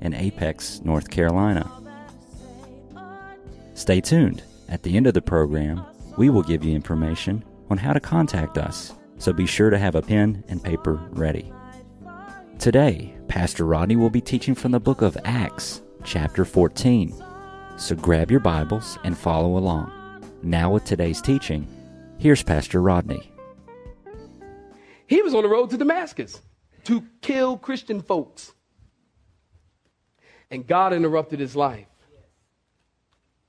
in Apex, North Carolina. Stay tuned. At the end of the program, we will give you information on how to contact us, so be sure to have a pen and paper ready. Today, Pastor Rodney will be teaching from the book of Acts, chapter 14. So grab your Bibles and follow along. Now, with today's teaching, here's Pastor Rodney. He was on the road to Damascus to kill Christian folks. And God interrupted his life.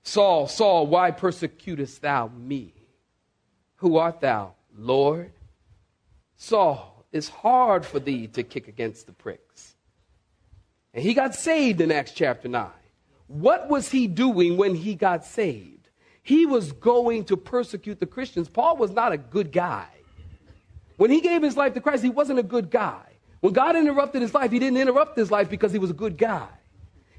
Saul, Saul, why persecutest thou me? Who art thou, Lord? Saul, it's hard for thee to kick against the pricks. And he got saved in Acts chapter 9. What was he doing when he got saved? He was going to persecute the Christians. Paul was not a good guy. When he gave his life to Christ, he wasn't a good guy. When God interrupted his life, he didn't interrupt his life because he was a good guy.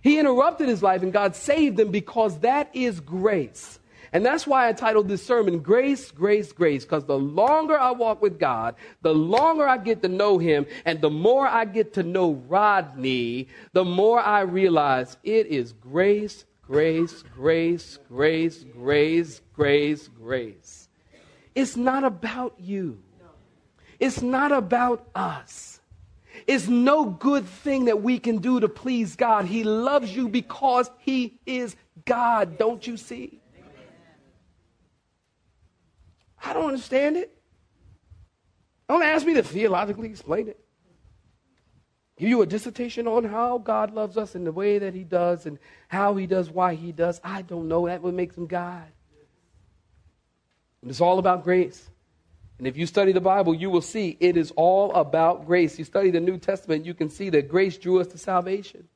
He interrupted his life and God saved him because that is grace. And that's why I titled this sermon Grace, Grace, Grace, because the longer I walk with God, the longer I get to know Him, and the more I get to know Rodney, the more I realize it is grace, grace, grace, grace, grace, grace, grace. It's not about you, it's not about us. It's no good thing that we can do to please God. He loves you because He is God. Don't you see? I don't understand it. Don't ask me to theologically explain it. Give you a dissertation on how God loves us and the way that He does and how He does, why He does. I don't know. That would make Him God. And it's all about grace. And if you study the Bible, you will see it is all about grace. You study the New Testament, you can see that grace drew us to salvation.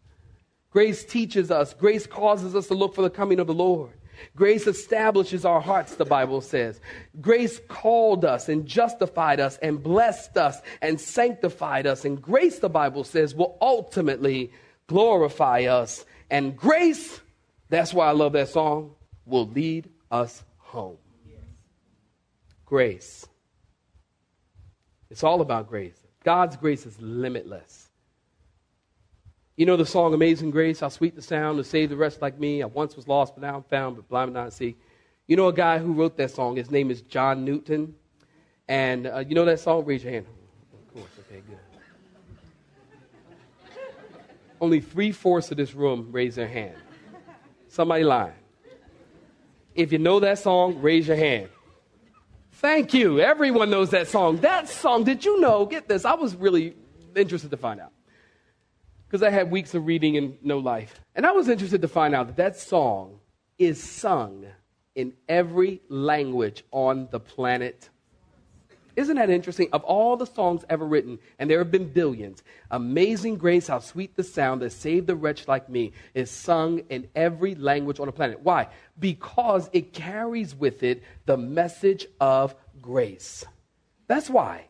Grace teaches us, grace causes us to look for the coming of the Lord. Grace establishes our hearts, the Bible says. Grace called us and justified us and blessed us and sanctified us. And grace, the Bible says, will ultimately glorify us. And grace, that's why I love that song, will lead us home. Grace. It's all about grace. God's grace is limitless. You know the song Amazing Grace, how sweet the sound to save the rest like me. I once was lost, but now I'm found, but blind but not see. You know a guy who wrote that song. His name is John Newton. And uh, you know that song? Raise your hand. Of course, okay, good. Only three fourths of this room raise their hand. Somebody lying. If you know that song, raise your hand. Thank you. Everyone knows that song. That song, did you know? Get this. I was really interested to find out. Because I had weeks of reading and no life. And I was interested to find out that that song is sung in every language on the planet isn't that interesting? Of all the songs ever written, and there have been billions, Amazing Grace, How Sweet the Sound That Saved a Wretch Like Me is sung in every language on the planet. Why? Because it carries with it the message of grace. That's why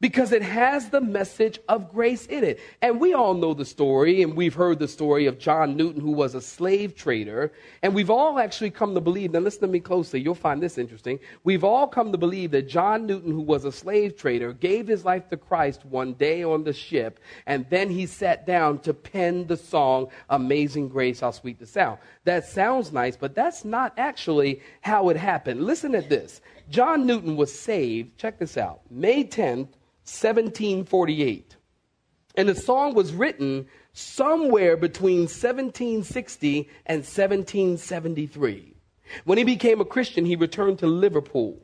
because it has the message of grace in it. And we all know the story, and we've heard the story of John Newton, who was a slave trader. And we've all actually come to believe, now listen to me closely, you'll find this interesting. We've all come to believe that John Newton, who was a slave trader, gave his life to Christ one day on the ship, and then he sat down to pen the song, Amazing Grace, How Sweet the Sound. That sounds nice, but that's not actually how it happened. Listen to this. John Newton was saved, check this out, May 10th, 1748. And the song was written somewhere between 1760 and 1773. When he became a Christian, he returned to Liverpool.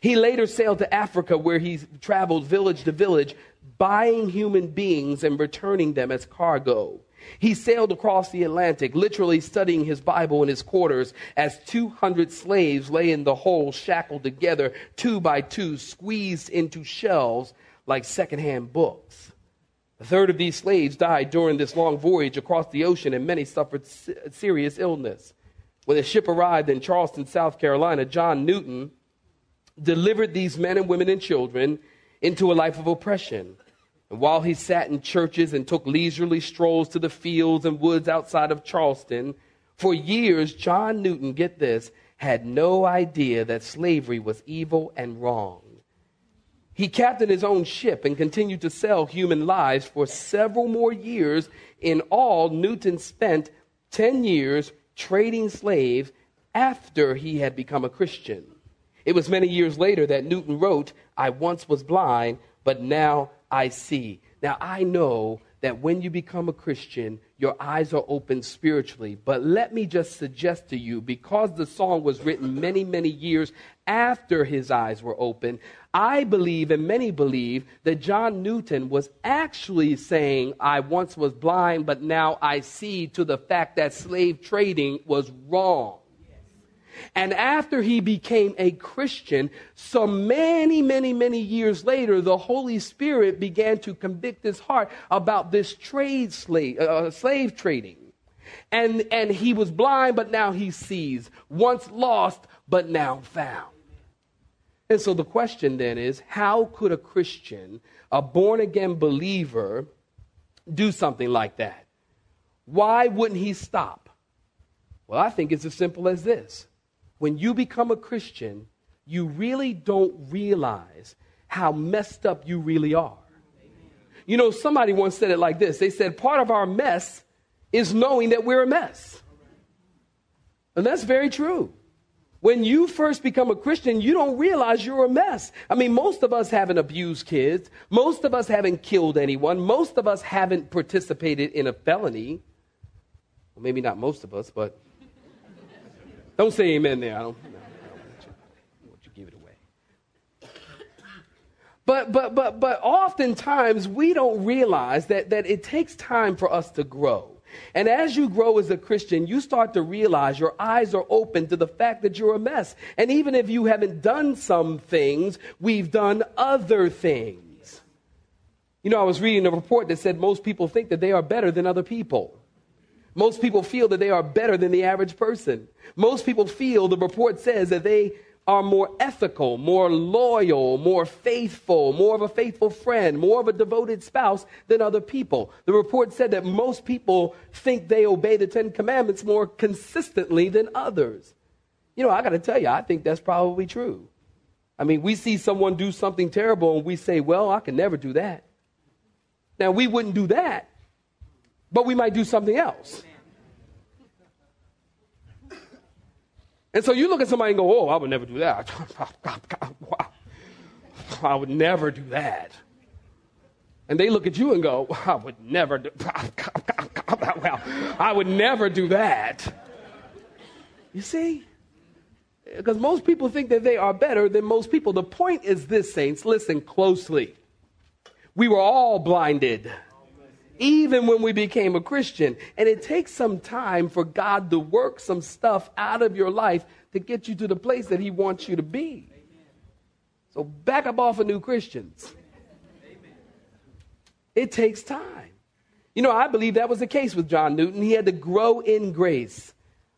He later sailed to Africa, where he traveled village to village, buying human beings and returning them as cargo. He sailed across the Atlantic, literally studying his Bible in his quarters as 200 slaves lay in the hold, shackled together, two by two, squeezed into shelves like secondhand books. A third of these slaves died during this long voyage across the ocean, and many suffered serious illness. When the ship arrived in Charleston, South Carolina, John Newton delivered these men and women and children into a life of oppression. And while he sat in churches and took leisurely strolls to the fields and woods outside of Charleston, for years, John Newton, get this, had no idea that slavery was evil and wrong. He captained his own ship and continued to sell human lives for several more years. In all, Newton spent 10 years trading slaves after he had become a Christian. It was many years later that Newton wrote, I once was blind, but now I see. Now I know that when you become a Christian, your eyes are open spiritually. But let me just suggest to you, because the song was written many, many years after his eyes were open, I believe, and many believe, that John Newton was actually saying, I once was blind, but now I see, to the fact that slave trading was wrong. And after he became a Christian, so many, many, many years later, the Holy Spirit began to convict his heart about this trade slave, uh, uh, slave trading. And, and he was blind, but now he sees. Once lost, but now found. And so the question then is how could a Christian, a born again believer, do something like that? Why wouldn't he stop? Well, I think it's as simple as this when you become a Christian, you really don't realize how messed up you really are. You know, somebody once said it like this they said, part of our mess is knowing that we're a mess. And that's very true. When you first become a Christian, you don't realize you're a mess. I mean, most of us haven't abused kids. Most of us haven't killed anyone. Most of us haven't participated in a felony. Well, maybe not most of us, but don't say amen there. I don't, no, I don't want, you, I want you to give it away. But, but, but, but oftentimes we don't realize that, that it takes time for us to grow. And as you grow as a Christian, you start to realize your eyes are open to the fact that you're a mess. And even if you haven't done some things, we've done other things. You know, I was reading a report that said most people think that they are better than other people. Most people feel that they are better than the average person. Most people feel, the report says, that they are more ethical, more loyal, more faithful, more of a faithful friend, more of a devoted spouse than other people. The report said that most people think they obey the Ten Commandments more consistently than others. You know, I got to tell you, I think that's probably true. I mean, we see someone do something terrible and we say, well, I can never do that. Now, we wouldn't do that but we might do something else. And so you look at somebody and go, Oh, I would never do that. I would never do that. And they look at you and go, I would never do well, I would never do that. You see? Because most people think that they are better than most people. The point is this, saints, listen closely. We were all blinded even when we became a Christian. And it takes some time for God to work some stuff out of your life to get you to the place that He wants you to be. So back up off of new Christians. It takes time. You know, I believe that was the case with John Newton. He had to grow in grace.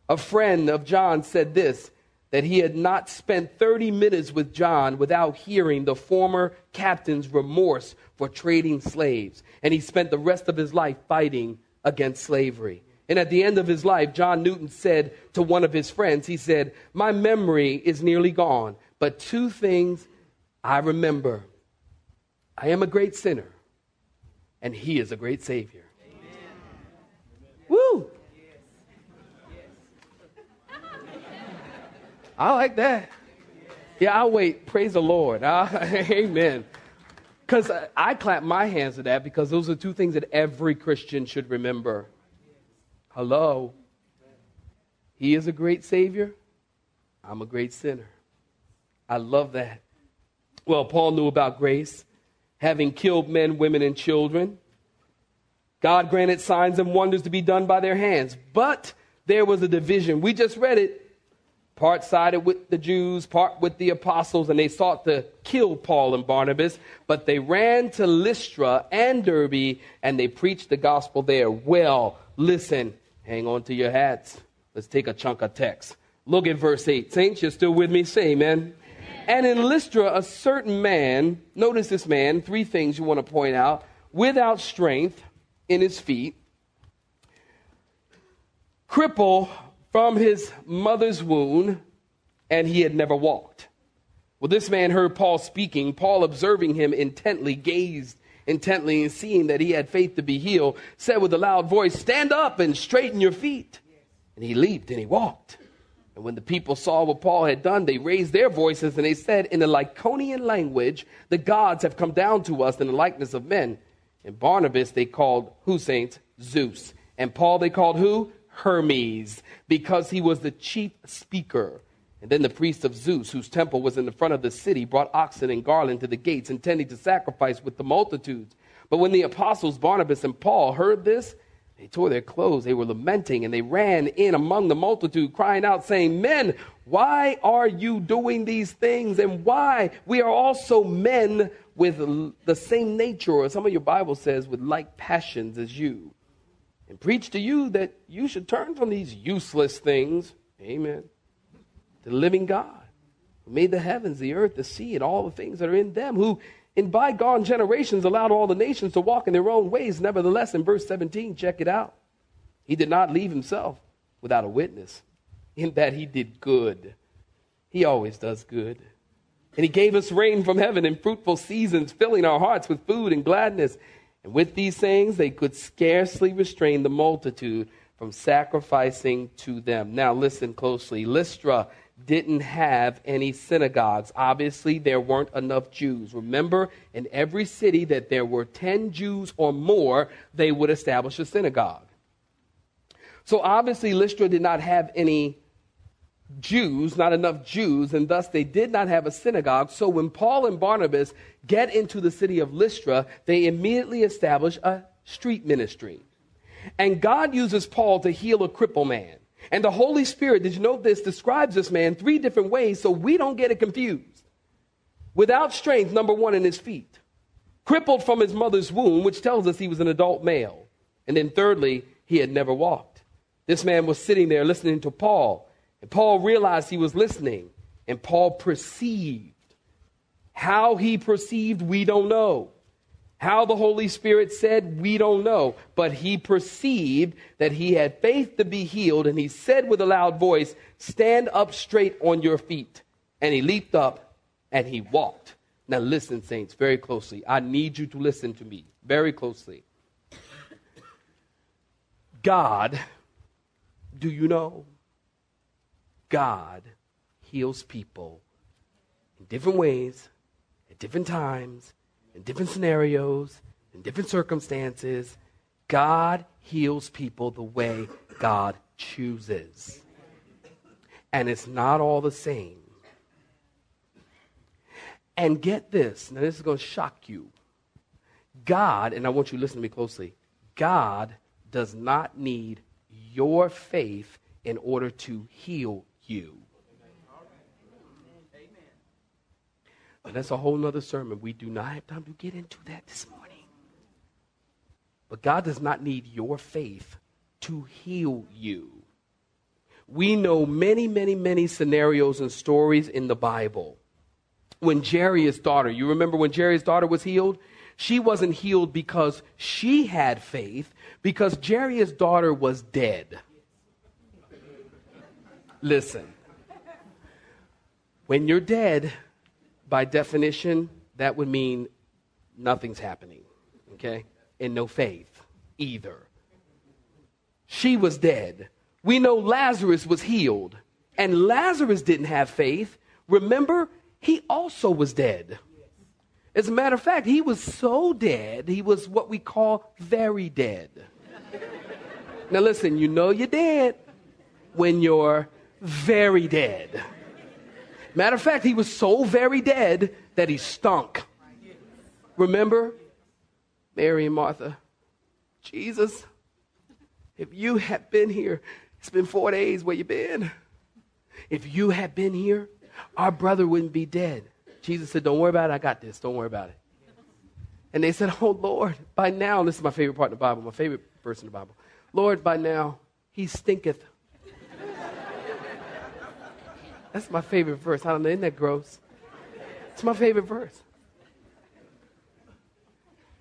A friend of John said this that he had not spent 30 minutes with John without hearing the former captain's remorse for trading slaves. And he spent the rest of his life fighting against slavery. And at the end of his life, John Newton said to one of his friends, he said, My memory is nearly gone, but two things I remember. I am a great sinner, and he is a great Savior. Amen. Woo! I like that. Yeah, I'll wait. Praise the Lord. Uh, amen. Because I clap my hands to that because those are two things that every Christian should remember. Hello. He is a great Savior. I'm a great sinner. I love that. Well, Paul knew about grace, having killed men, women, and children. God granted signs and wonders to be done by their hands. But there was a division. We just read it Part sided with the Jews, part with the apostles, and they sought to kill Paul and Barnabas, but they ran to Lystra and Derbe and they preached the gospel there. Well, listen, hang on to your hats. Let's take a chunk of text. Look at verse 8. Saints, you're still with me? Say amen. And in Lystra, a certain man, notice this man, three things you want to point out, without strength in his feet, cripple from his mother's womb, and he had never walked. Well, this man heard Paul speaking. Paul, observing him intently, gazed intently, and seeing that he had faith to be healed, said with a loud voice, Stand up and straighten your feet. And he leaped and he walked. And when the people saw what Paul had done, they raised their voices and they said in the Lycaonian language, The gods have come down to us in the likeness of men. And Barnabas they called who saints? Zeus. And Paul they called who? Hermes, because he was the chief speaker. And then the priest of Zeus, whose temple was in the front of the city, brought oxen and garland to the gates, intending to sacrifice with the multitudes. But when the apostles Barnabas and Paul heard this, they tore their clothes, they were lamenting, and they ran in among the multitude, crying out, saying, Men, why are you doing these things? And why? We are also men with the same nature, or some of your Bible says, with like passions as you and preach to you that you should turn from these useless things, amen, to the living God, who made the heavens, the earth, the sea, and all the things that are in them, who in bygone generations allowed all the nations to walk in their own ways. Nevertheless, in verse 17, check it out. He did not leave himself without a witness, in that he did good. He always does good. And he gave us rain from heaven in fruitful seasons, filling our hearts with food and gladness. And with these things, they could scarcely restrain the multitude from sacrificing to them. Now, listen closely. Lystra didn't have any synagogues. Obviously, there weren't enough Jews. Remember, in every city that there were 10 Jews or more, they would establish a synagogue. So, obviously, Lystra did not have any Jews, not enough Jews, and thus they did not have a synagogue. So when Paul and Barnabas get into the city of Lystra, they immediately establish a street ministry. And God uses Paul to heal a crippled man. And the Holy Spirit, did you know this, describes this man three different ways so we don't get it confused. Without strength, number one, in his feet. Crippled from his mother's womb, which tells us he was an adult male. And then thirdly, he had never walked. This man was sitting there listening to Paul and Paul realized he was listening, and Paul perceived. How he perceived, we don't know. How the Holy Spirit said, we don't know. But he perceived that he had faith to be healed, and he said with a loud voice, Stand up straight on your feet. And he leaped up and he walked. Now, listen, saints, very closely. I need you to listen to me very closely. God, do you know? God heals people in different ways, at different times, in different scenarios, in different circumstances. God heals people the way God chooses. And it's not all the same. And get this, now this is going to shock you. God, and I want you to listen to me closely, God does not need your faith in order to heal you. That's a whole nother sermon. We do not have time to get into that this morning. But God does not need your faith to heal you. We know many, many, many scenarios and stories in the Bible. When Jairus' daughter, you remember when Jairus' daughter was healed? She wasn't healed because she had faith, because Jairus' daughter was dead. Listen, when you're dead, by definition, that would mean nothing's happening, okay? And no faith either. She was dead. We know Lazarus was healed, and Lazarus didn't have faith. Remember, he also was dead. As a matter of fact, he was so dead, he was what we call very dead. now, listen, you know you're dead when you're very dead. Matter of fact, he was so very dead that he stunk. Remember? Mary and Martha. Jesus, if you had been here, it's been four days where you been. If you had been here, our brother wouldn't be dead. Jesus said, Don't worry about it. I got this. Don't worry about it. And they said, Oh, Lord, by now, this is my favorite part in the Bible, my favorite verse in the Bible. Lord, by now, he stinketh. That's my favorite verse. I don't know, isn't that gross? It's my favorite verse.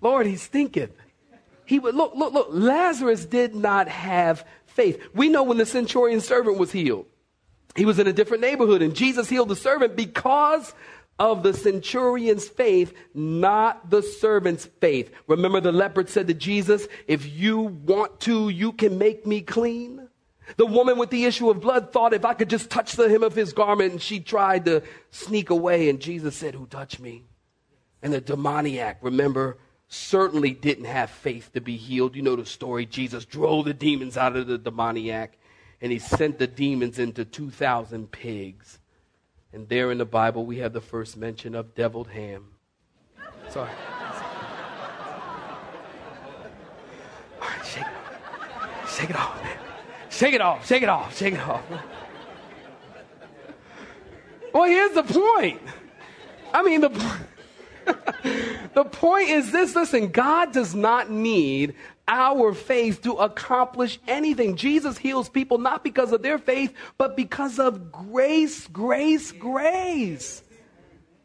Lord, he stinketh. He would look, look, look. Lazarus did not have faith. We know when the centurion servant was healed. He was in a different neighborhood, and Jesus healed the servant because of the centurion's faith, not the servant's faith. Remember, the leopard said to Jesus, If you want to, you can make me clean. The woman with the issue of blood thought if I could just touch the hem of his garment, and she tried to sneak away, and Jesus said, Who touched me? And the demoniac, remember, certainly didn't have faith to be healed. You know the story. Jesus drove the demons out of the demoniac, and he sent the demons into 2,000 pigs. And there in the Bible, we have the first mention of deviled ham. Sorry. All right, shake. Shake it off, man. Shake it off, shake it off, shake it off. Well, here's the point. I mean, the, the point is this listen, God does not need our faith to accomplish anything. Jesus heals people not because of their faith, but because of grace, grace, grace.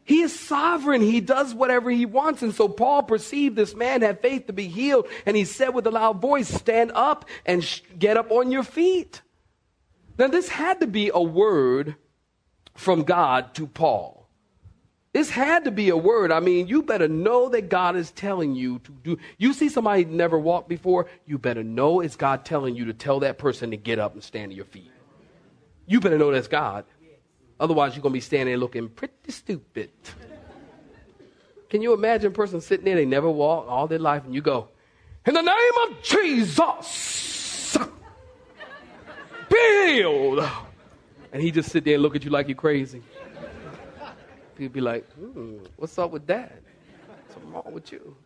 He is sovereign. He does whatever he wants. And so Paul perceived this man had faith to be healed. And he said with a loud voice, Stand up and sh- get up on your feet. Now, this had to be a word from God to Paul. This had to be a word. I mean, you better know that God is telling you to do. You see somebody never walked before, you better know it's God telling you to tell that person to get up and stand on your feet. You better know that's God. Otherwise, you're going to be standing there looking pretty stupid. Can you imagine a person sitting there, they never walk all their life, and you go, In the name of Jesus, be healed. And he just sit there and look at you like you're crazy. People be like, hmm, what's up with that? What's wrong with you?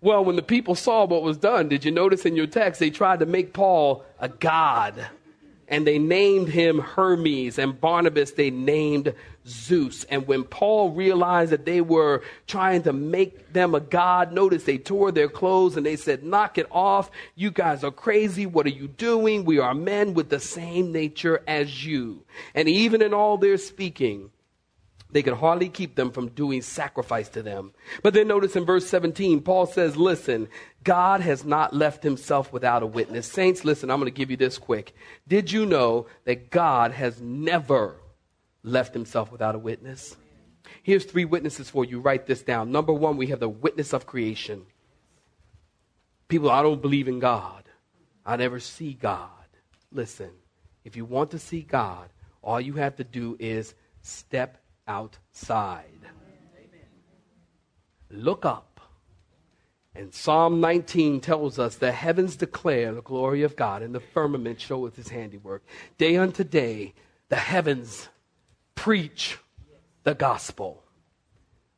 Well, when the people saw what was done, did you notice in your text they tried to make Paul a god? And they named him Hermes, and Barnabas they named Zeus. And when Paul realized that they were trying to make them a god, notice they tore their clothes and they said, Knock it off. You guys are crazy. What are you doing? We are men with the same nature as you. And even in all their speaking, they could hardly keep them from doing sacrifice to them. But then notice in verse 17, Paul says, Listen, God has not left himself without a witness. Saints, listen, I'm going to give you this quick. Did you know that God has never left himself without a witness? Here's three witnesses for you. Write this down. Number one, we have the witness of creation. People, I don't believe in God. I never see God. Listen, if you want to see God, all you have to do is step outside. Look up. And Psalm 19 tells us the heavens declare the glory of God, and the firmament showeth his handiwork. Day unto day, the heavens preach the gospel.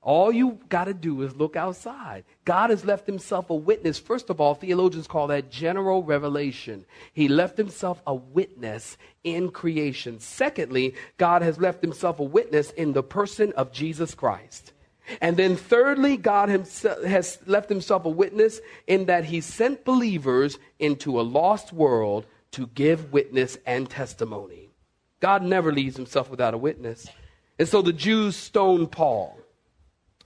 All you got to do is look outside. God has left himself a witness. First of all, theologians call that general revelation. He left himself a witness in creation. Secondly, God has left himself a witness in the person of Jesus Christ. And then thirdly, God himself has left himself a witness in that he sent believers into a lost world to give witness and testimony. God never leaves himself without a witness. And so the Jews stoned Paul.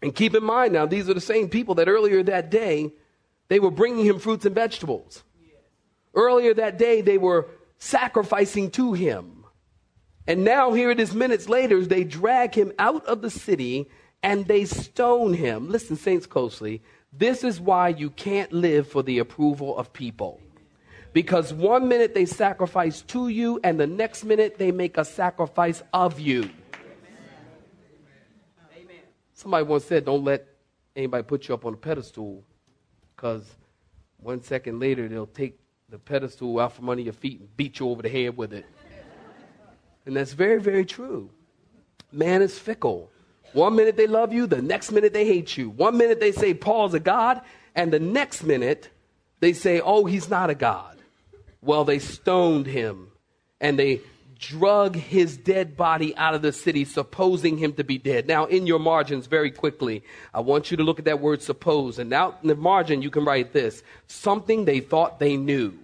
And keep in mind now, these are the same people that earlier that day, they were bringing him fruits and vegetables. Earlier that day, they were sacrificing to him. And now, here it is minutes later, they drag him out of the city and they stone him. Listen, saints, closely. This is why you can't live for the approval of people. Because one minute they sacrifice to you, and the next minute they make a sacrifice of you. Somebody once said, don't let anybody put you up on a pedestal because one second later they'll take the pedestal out from under your feet and beat you over the head with it. And that's very, very true. Man is fickle. One minute they love you, the next minute they hate you. One minute they say Paul's a God, and the next minute they say, oh, he's not a God. Well, they stoned him and they drug his dead body out of the city, supposing him to be dead. Now, in your margins, very quickly, I want you to look at that word suppose. And now in the margin, you can write this something they thought they knew.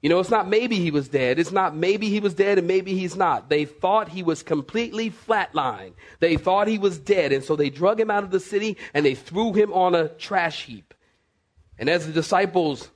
You know, it's not maybe he was dead. It's not maybe he was dead and maybe he's not. They thought he was completely flatlined. They thought he was dead. And so they drug him out of the city and they threw him on a trash heap. And as the disciples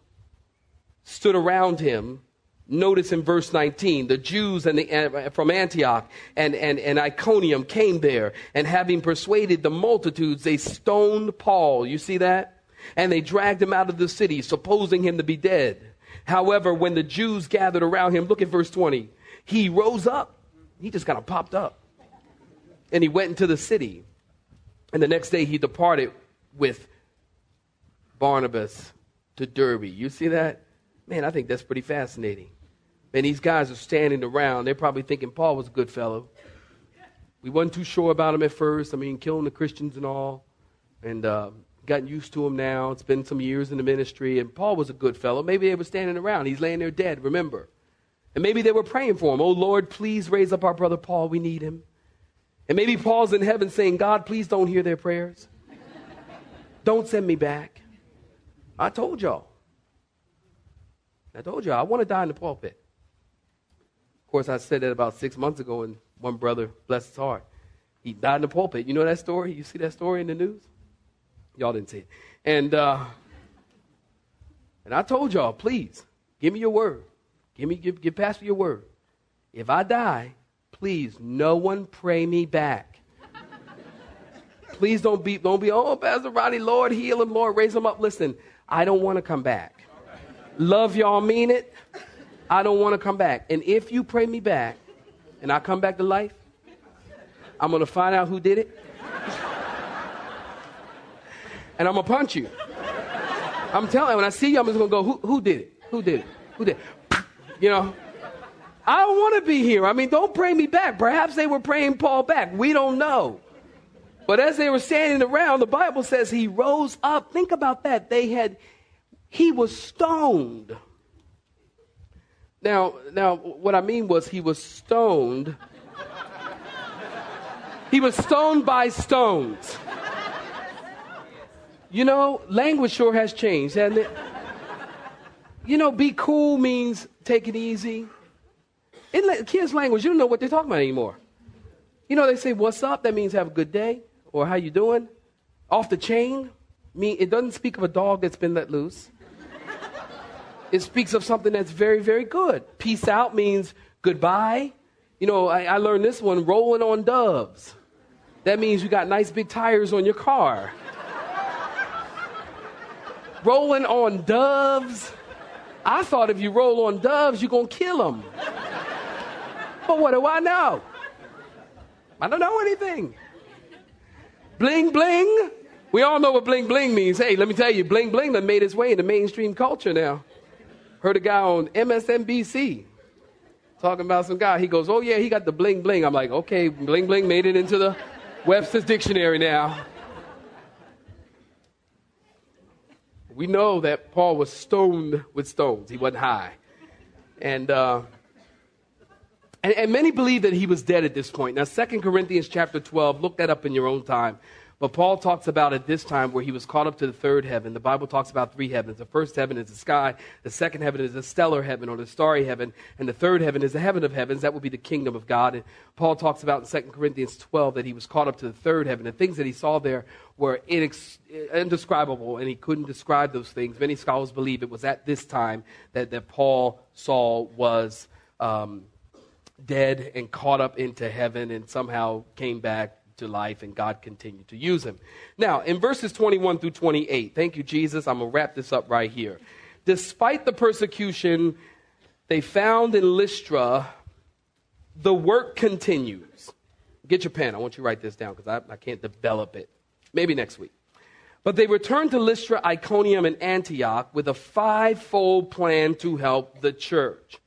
stood around him, notice in verse 19, the Jews and the, uh, from Antioch and, and, and Iconium came there, and having persuaded the multitudes, they stoned Paul. You see that? And they dragged him out of the city, supposing him to be dead. However, when the Jews gathered around him, look at verse 20, he rose up. He just kind of popped up. And he went into the city. And the next day he departed with Barnabas to Derbe. You see that? Man, I think that's pretty fascinating. And these guys are standing around. They're probably thinking Paul was a good fellow. We wasn't too sure about him at first. I mean, killing the Christians and all. And uh, gotten used to him now. It's been some years in the ministry, and Paul was a good fellow. Maybe they were standing around. He's laying there dead, remember. And maybe they were praying for him. Oh, Lord, please raise up our brother Paul. We need him. And maybe Paul's in heaven saying, God, please don't hear their prayers. don't send me back. I told y'all. I told y'all, I want to die in the pulpit. Of course, I said that about six months ago, and one brother, bless his heart, he died in the pulpit. You know that story? You see that story in the news? Y'all didn't see it. And, uh, and I told y'all, please, give me your word. Give me, give, give Pastor your word. If I die, please, no one pray me back. please don't be, don't be, oh, Pastor Ronnie, Lord, heal him, Lord, raise him up. Listen, I don't want to come back. Love y'all, mean it. I don't want to come back. And if you pray me back and I come back to life, I'm going to find out who did it and I'm gonna punch you. I'm telling you, when I see you, I'm just gonna go, who, who did it? Who did it? Who did it? You know? I don't wanna be here. I mean, don't pray me back. Perhaps they were praying Paul back. We don't know. But as they were standing around, the Bible says he rose up. Think about that. They had, he was stoned. Now, now, what I mean was he was stoned. He was stoned by stones. You know, language sure has changed, hasn't it? You know, be cool means take it easy. In kids' language, you don't know what they're talking about anymore. You know, they say, what's up? That means have a good day. Or how you doing? Off the chain? Mean, it doesn't speak of a dog that's been let loose. It speaks of something that's very, very good. Peace out means goodbye. You know, I, I learned this one, rolling on doves. That means you got nice big tires on your car rolling on doves. I thought if you roll on doves, you're going to kill them. but what do I know? I don't know anything. Bling bling. We all know what bling bling means. Hey, let me tell you, bling bling done made its way into mainstream culture now. Heard a guy on MSNBC talking about some guy. He goes, Oh, yeah, he got the bling bling. I'm like, Okay, bling bling made it into the Webster's dictionary now. we know that Paul was stoned with stones. He wasn't high. And, uh, and, and, many believe that he was dead at this point. Now, 2 Corinthians chapter 12, look that up in your own time. But Paul talks about at this time where he was caught up to the third heaven. The Bible talks about three heavens. The first heaven is the sky. The second heaven is the stellar heaven or the starry heaven. And the third heaven is the heaven of heavens. That would be the kingdom of God. And Paul talks about in 2 Corinthians 12 that he was caught up to the third heaven. The things that he saw there were inex- indescribable, and he couldn't describe those things. Many scholars believe it was at this time that, that Paul saw was um, dead and caught up into heaven and somehow came back to life, and God continued to use him. Now, in verses 21 through 28, thank you, Jesus. I'm going to wrap this up right here. Despite the persecution they found in Lystra, the work continues. Get your pen. I want you to write this down because I, I can't develop it. Maybe next week. But they returned to Lystra, Iconium, and Antioch with a fivefold plan to help the church.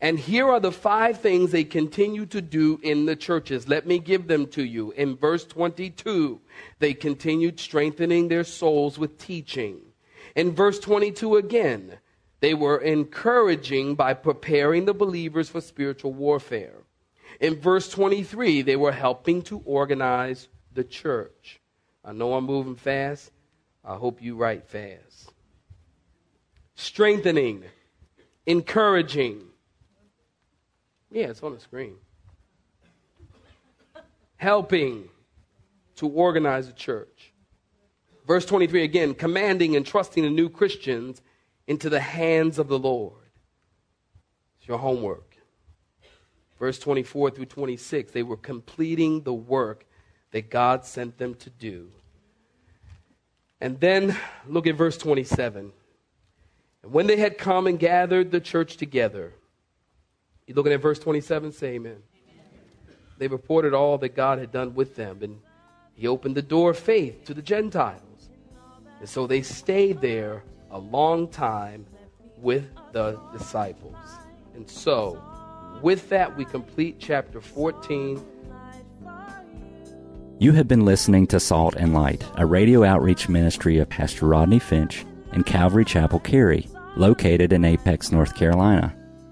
And here are the five things they continue to do in the churches. Let me give them to you. In verse 22, they continued strengthening their souls with teaching. In verse 22 again, They were encouraging by preparing the believers for spiritual warfare. In verse 23, they were helping to organize the church. I know I'm moving fast. I hope you write fast. Strengthening, encouraging. Yeah, it's on the screen. Helping to organize a church. Verse 23 again, commanding and trusting the new Christians into the hands of the Lord. It's your homework. Verse 24 through 26, they were completing the work that God sent them to do. And then look at verse 27. And when they had come and gathered the church together, you looking at verse 27? Say amen. amen. They reported all that God had done with them, and He opened the door of faith to the Gentiles. And so they stayed there a long time with the disciples. And so, with that, we complete chapter 14. You have been listening to Salt and Light, a radio outreach ministry of Pastor Rodney Finch and Calvary Chapel Cary, located in Apex, North Carolina.